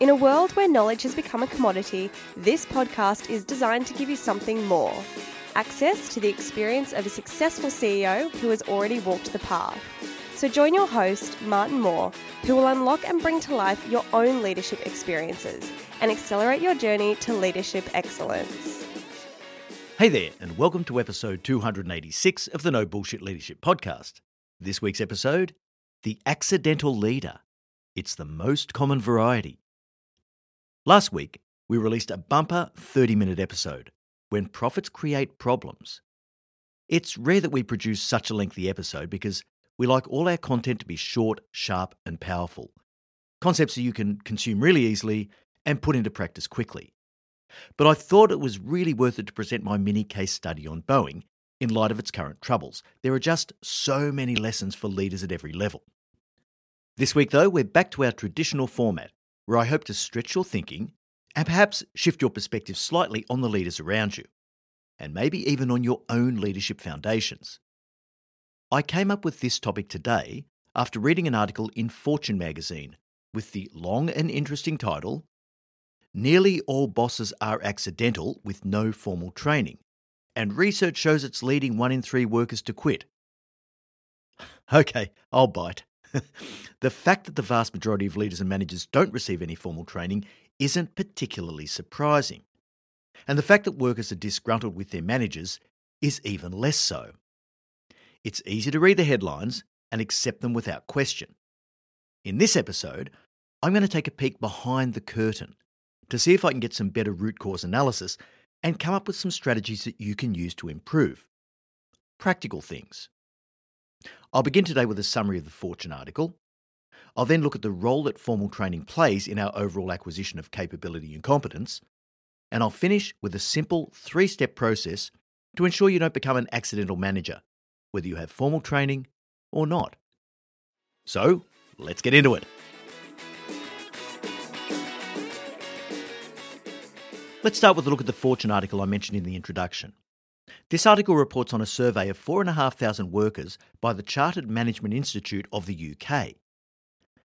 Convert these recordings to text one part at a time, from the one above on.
In a world where knowledge has become a commodity, this podcast is designed to give you something more access to the experience of a successful CEO who has already walked the path. So join your host, Martin Moore, who will unlock and bring to life your own leadership experiences and accelerate your journey to leadership excellence. Hey there, and welcome to episode 286 of the No Bullshit Leadership Podcast. This week's episode The Accidental Leader. It's the most common variety. Last week, we released a bumper 30 minute episode When Profits Create Problems. It's rare that we produce such a lengthy episode because we like all our content to be short, sharp, and powerful. Concepts that you can consume really easily and put into practice quickly. But I thought it was really worth it to present my mini case study on Boeing in light of its current troubles. There are just so many lessons for leaders at every level. This week, though, we're back to our traditional format where I hope to stretch your thinking and perhaps shift your perspective slightly on the leaders around you, and maybe even on your own leadership foundations. I came up with this topic today after reading an article in Fortune magazine with the long and interesting title Nearly All Bosses Are Accidental with No Formal Training, and research shows it's leading one in three workers to quit. Okay, I'll bite. the fact that the vast majority of leaders and managers don't receive any formal training isn't particularly surprising. And the fact that workers are disgruntled with their managers is even less so. It's easy to read the headlines and accept them without question. In this episode, I'm going to take a peek behind the curtain to see if I can get some better root cause analysis and come up with some strategies that you can use to improve. Practical things. I'll begin today with a summary of the Fortune article. I'll then look at the role that formal training plays in our overall acquisition of capability and competence. And I'll finish with a simple three step process to ensure you don't become an accidental manager, whether you have formal training or not. So, let's get into it. Let's start with a look at the Fortune article I mentioned in the introduction. This article reports on a survey of 4,500 workers by the Chartered Management Institute of the UK.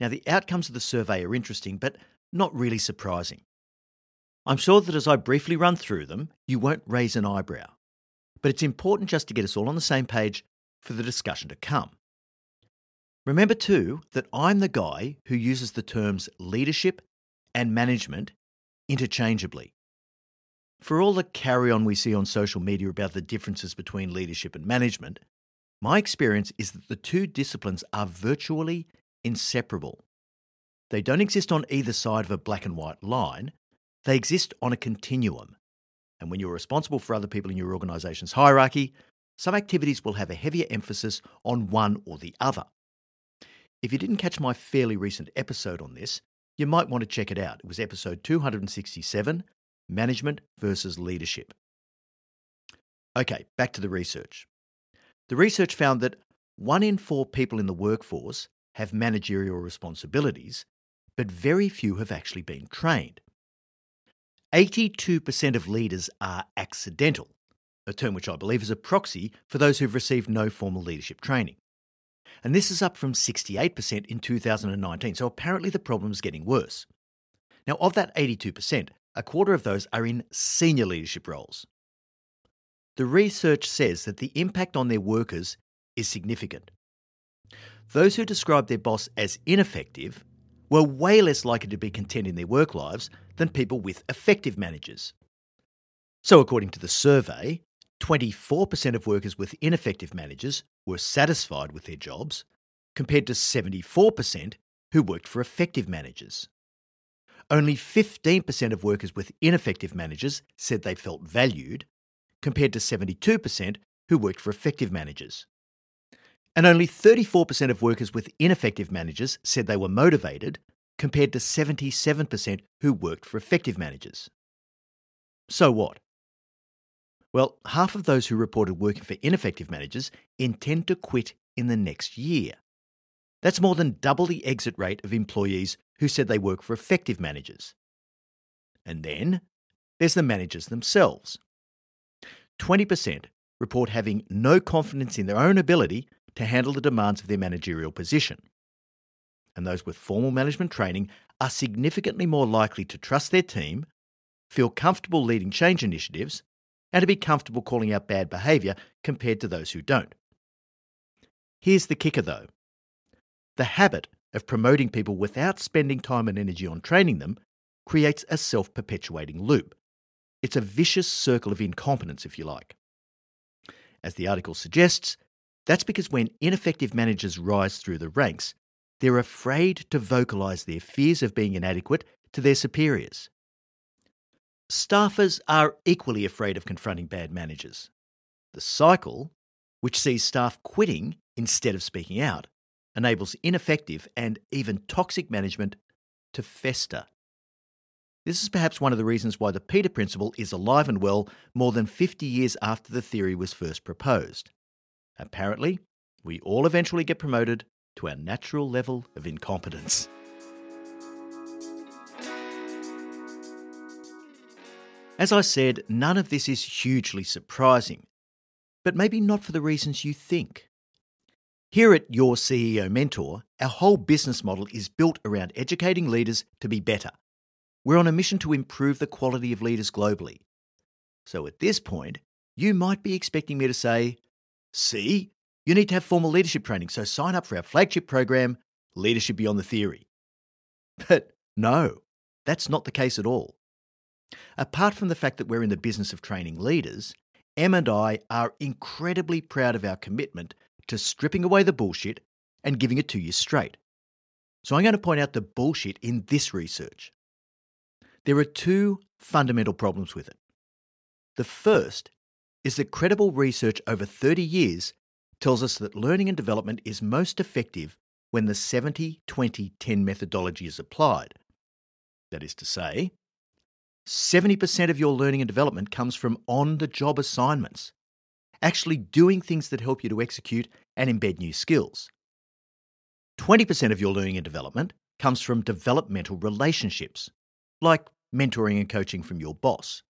Now, the outcomes of the survey are interesting, but not really surprising. I'm sure that as I briefly run through them, you won't raise an eyebrow. But it's important just to get us all on the same page for the discussion to come. Remember, too, that I'm the guy who uses the terms leadership and management interchangeably. For all the carry on we see on social media about the differences between leadership and management, my experience is that the two disciplines are virtually inseparable. They don't exist on either side of a black and white line, they exist on a continuum. And when you're responsible for other people in your organisation's hierarchy, some activities will have a heavier emphasis on one or the other. If you didn't catch my fairly recent episode on this, you might want to check it out. It was episode 267 management versus leadership. Okay, back to the research. The research found that one in four people in the workforce have managerial responsibilities, but very few have actually been trained. 82% of leaders are accidental, a term which I believe is a proxy for those who've received no formal leadership training. And this is up from 68% in 2019, so apparently the problem is getting worse. Now, of that 82%, a quarter of those are in senior leadership roles. The research says that the impact on their workers is significant. Those who describe their boss as ineffective were way less likely to be content in their work lives than people with effective managers. So, according to the survey, 24% of workers with ineffective managers were satisfied with their jobs, compared to 74% who worked for effective managers. Only 15% of workers with ineffective managers said they felt valued, compared to 72% who worked for effective managers. And only 34% of workers with ineffective managers said they were motivated, compared to 77% who worked for effective managers. So what? Well, half of those who reported working for ineffective managers intend to quit in the next year. That's more than double the exit rate of employees who said they work for effective managers. And then there's the managers themselves. 20% report having no confidence in their own ability to handle the demands of their managerial position. And those with formal management training are significantly more likely to trust their team, feel comfortable leading change initiatives, and to be comfortable calling out bad behaviour compared to those who don't. Here's the kicker though the habit of promoting people without spending time and energy on training them creates a self perpetuating loop. It's a vicious circle of incompetence, if you like. As the article suggests, that's because when ineffective managers rise through the ranks, they're afraid to vocalise their fears of being inadequate to their superiors. Staffers are equally afraid of confronting bad managers. The cycle, which sees staff quitting instead of speaking out, enables ineffective and even toxic management to fester. This is perhaps one of the reasons why the Peter Principle is alive and well more than 50 years after the theory was first proposed. Apparently, we all eventually get promoted to our natural level of incompetence. As I said, none of this is hugely surprising, but maybe not for the reasons you think. Here at Your CEO Mentor, our whole business model is built around educating leaders to be better. We're on a mission to improve the quality of leaders globally. So at this point, you might be expecting me to say, See, you need to have formal leadership training, so sign up for our flagship program, Leadership Beyond the Theory. But no, that's not the case at all. Apart from the fact that we're in the business of training leaders, Em and I are incredibly proud of our commitment to stripping away the bullshit and giving it to you straight. So I'm going to point out the bullshit in this research. There are two fundamental problems with it. The first is that credible research over 30 years tells us that learning and development is most effective when the 70 20 10 methodology is applied. That is to say, 70% of your learning and development comes from on the job assignments, actually doing things that help you to execute and embed new skills. 20% of your learning and development comes from developmental relationships, like mentoring and coaching from your boss.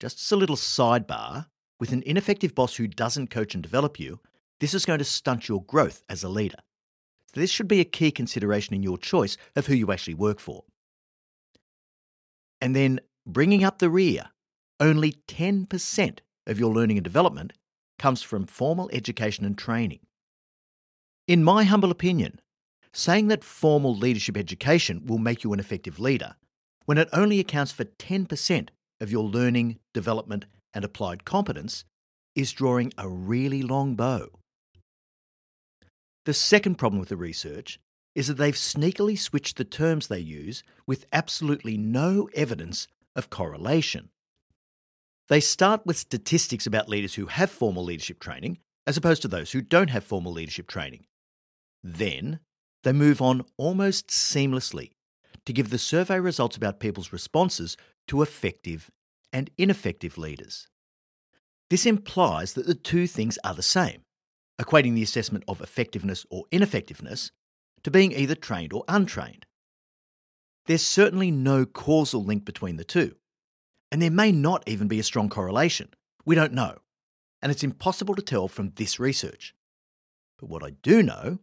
Just as a little sidebar, with an ineffective boss who doesn't coach and develop you, this is going to stunt your growth as a leader. So this should be a key consideration in your choice of who you actually work for. And then bringing up the rear, only 10% of your learning and development comes from formal education and training. In my humble opinion, saying that formal leadership education will make you an effective leader when it only accounts for 10% of your learning, development, and applied competence is drawing a really long bow. The second problem with the research is that they've sneakily switched the terms they use with absolutely no evidence of correlation. They start with statistics about leaders who have formal leadership training as opposed to those who don't have formal leadership training. Then they move on almost seamlessly to give the survey results about people's responses to effective and ineffective leaders. This implies that the two things are the same, equating the assessment of effectiveness or ineffectiveness to being either trained or untrained. There's certainly no causal link between the two, and there may not even be a strong correlation. We don't know, and it's impossible to tell from this research. But what I do know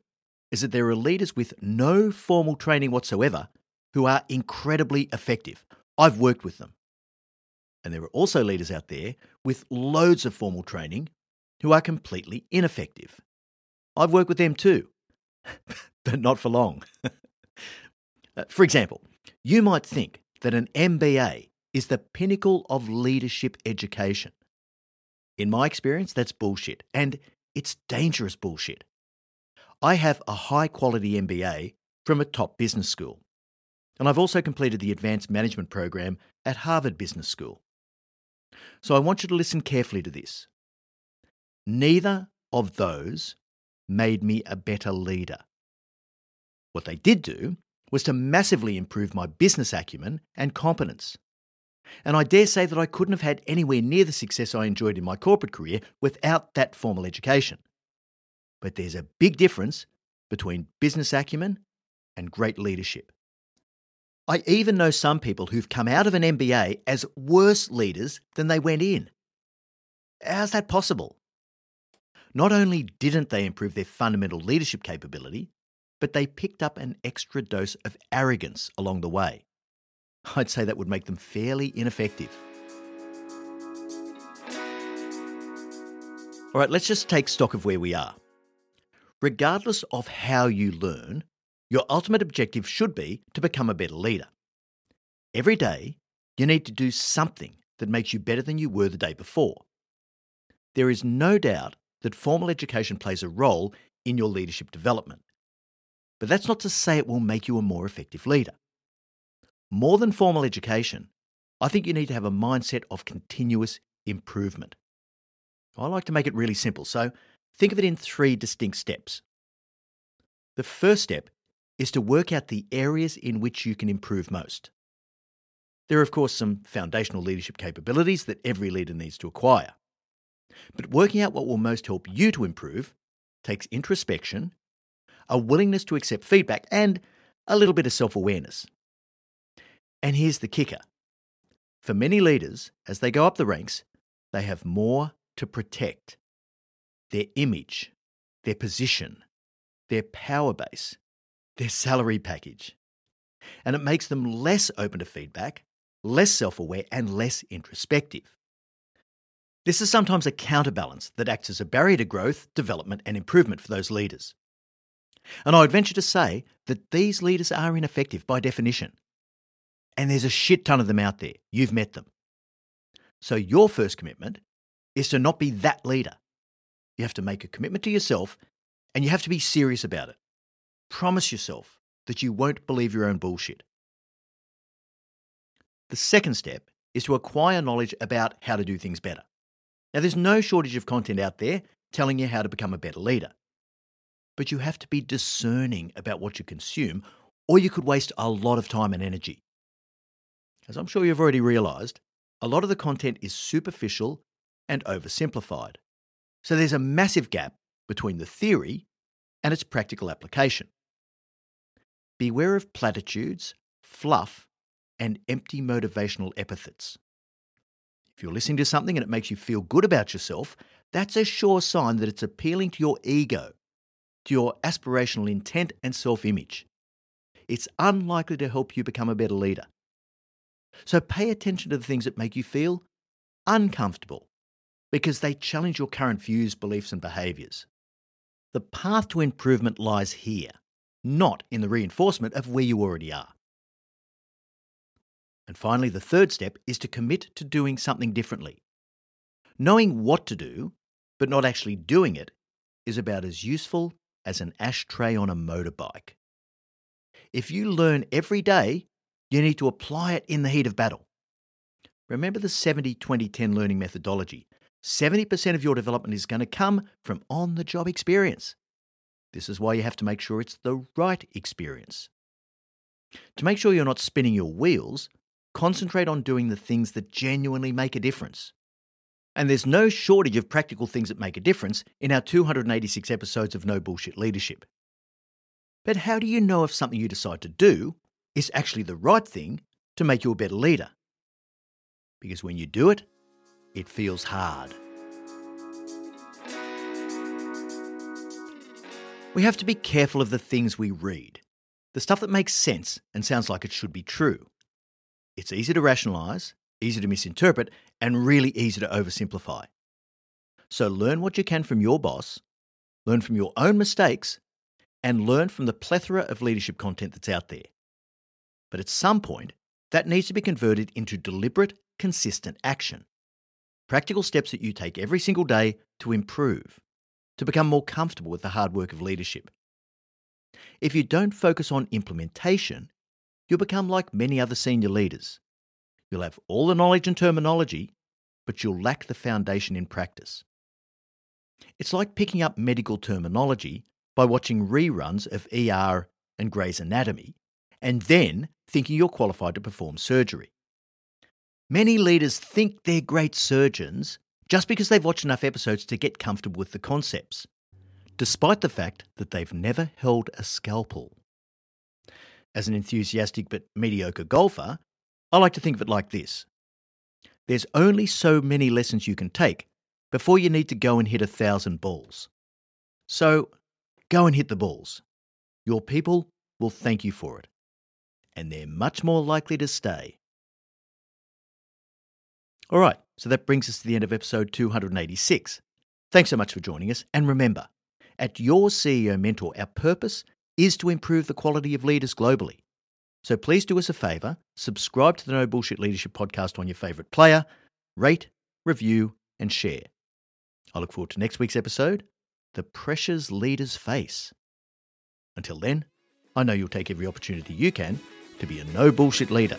is that there are leaders with no formal training whatsoever who are incredibly effective. I've worked with them. And there are also leaders out there with loads of formal training who are completely ineffective. I've worked with them too, but not for long. Uh, for example, you might think that an MBA is the pinnacle of leadership education. In my experience, that's bullshit, and it's dangerous bullshit. I have a high quality MBA from a top business school, and I've also completed the advanced management program at Harvard Business School. So I want you to listen carefully to this. Neither of those made me a better leader. What they did do was to massively improve my business acumen and competence. And I dare say that I couldn't have had anywhere near the success I enjoyed in my corporate career without that formal education. But there's a big difference between business acumen and great leadership. I even know some people who've come out of an MBA as worse leaders than they went in. How's that possible? Not only didn't they improve their fundamental leadership capability, but they picked up an extra dose of arrogance along the way. I'd say that would make them fairly ineffective. All right, let's just take stock of where we are. Regardless of how you learn, your ultimate objective should be to become a better leader. Every day, you need to do something that makes you better than you were the day before. There is no doubt that formal education plays a role in your leadership development. But that's not to say it will make you a more effective leader. More than formal education, I think you need to have a mindset of continuous improvement. I like to make it really simple, so think of it in three distinct steps. The first step is to work out the areas in which you can improve most. There are, of course, some foundational leadership capabilities that every leader needs to acquire. But working out what will most help you to improve takes introspection, a willingness to accept feedback, and a little bit of self awareness. And here's the kicker for many leaders, as they go up the ranks, they have more to protect their image, their position, their power base, their salary package. And it makes them less open to feedback, less self aware, and less introspective. This is sometimes a counterbalance that acts as a barrier to growth, development, and improvement for those leaders. And I would venture to say that these leaders are ineffective by definition. And there's a shit ton of them out there. You've met them. So your first commitment is to not be that leader. You have to make a commitment to yourself and you have to be serious about it. Promise yourself that you won't believe your own bullshit. The second step is to acquire knowledge about how to do things better. Now, there's no shortage of content out there telling you how to become a better leader. But you have to be discerning about what you consume, or you could waste a lot of time and energy. As I'm sure you've already realised, a lot of the content is superficial and oversimplified. So there's a massive gap between the theory and its practical application. Beware of platitudes, fluff, and empty motivational epithets. If you're listening to something and it makes you feel good about yourself, that's a sure sign that it's appealing to your ego, to your aspirational intent and self image. It's unlikely to help you become a better leader. So pay attention to the things that make you feel uncomfortable because they challenge your current views, beliefs, and behaviours. The path to improvement lies here, not in the reinforcement of where you already are. And finally, the third step is to commit to doing something differently. Knowing what to do, but not actually doing it, is about as useful as an ashtray on a motorbike. If you learn every day, you need to apply it in the heat of battle. Remember the 70 20 10 learning methodology. 70% of your development is going to come from on the job experience. This is why you have to make sure it's the right experience. To make sure you're not spinning your wheels, concentrate on doing the things that genuinely make a difference. And there's no shortage of practical things that make a difference in our 286 episodes of No Bullshit Leadership. But how do you know if something you decide to do is actually the right thing to make you a better leader? Because when you do it, it feels hard. We have to be careful of the things we read, the stuff that makes sense and sounds like it should be true. It's easy to rationalise, easy to misinterpret, and really easy to oversimplify. So learn what you can from your boss, learn from your own mistakes, and learn from the plethora of leadership content that's out there. But at some point, that needs to be converted into deliberate, consistent action. Practical steps that you take every single day to improve, to become more comfortable with the hard work of leadership. If you don't focus on implementation, you'll become like many other senior leaders. You'll have all the knowledge and terminology, but you'll lack the foundation in practice. It's like picking up medical terminology by watching reruns of ER and Grey's Anatomy and then thinking you're qualified to perform surgery. Many leaders think they're great surgeons just because they've watched enough episodes to get comfortable with the concepts, despite the fact that they've never held a scalpel. As an enthusiastic but mediocre golfer, I like to think of it like this there's only so many lessons you can take before you need to go and hit a thousand balls. So go and hit the balls. Your people will thank you for it, and they're much more likely to stay. All right, so that brings us to the end of episode 286. Thanks so much for joining us, and remember, at Your CEO Mentor, our purpose is to improve the quality of leaders globally. So please do us a favour, subscribe to the No Bullshit Leadership podcast on your favourite player, rate, review, and share. I look forward to next week's episode The Pressures Leaders Face. Until then, I know you'll take every opportunity you can to be a no bullshit leader.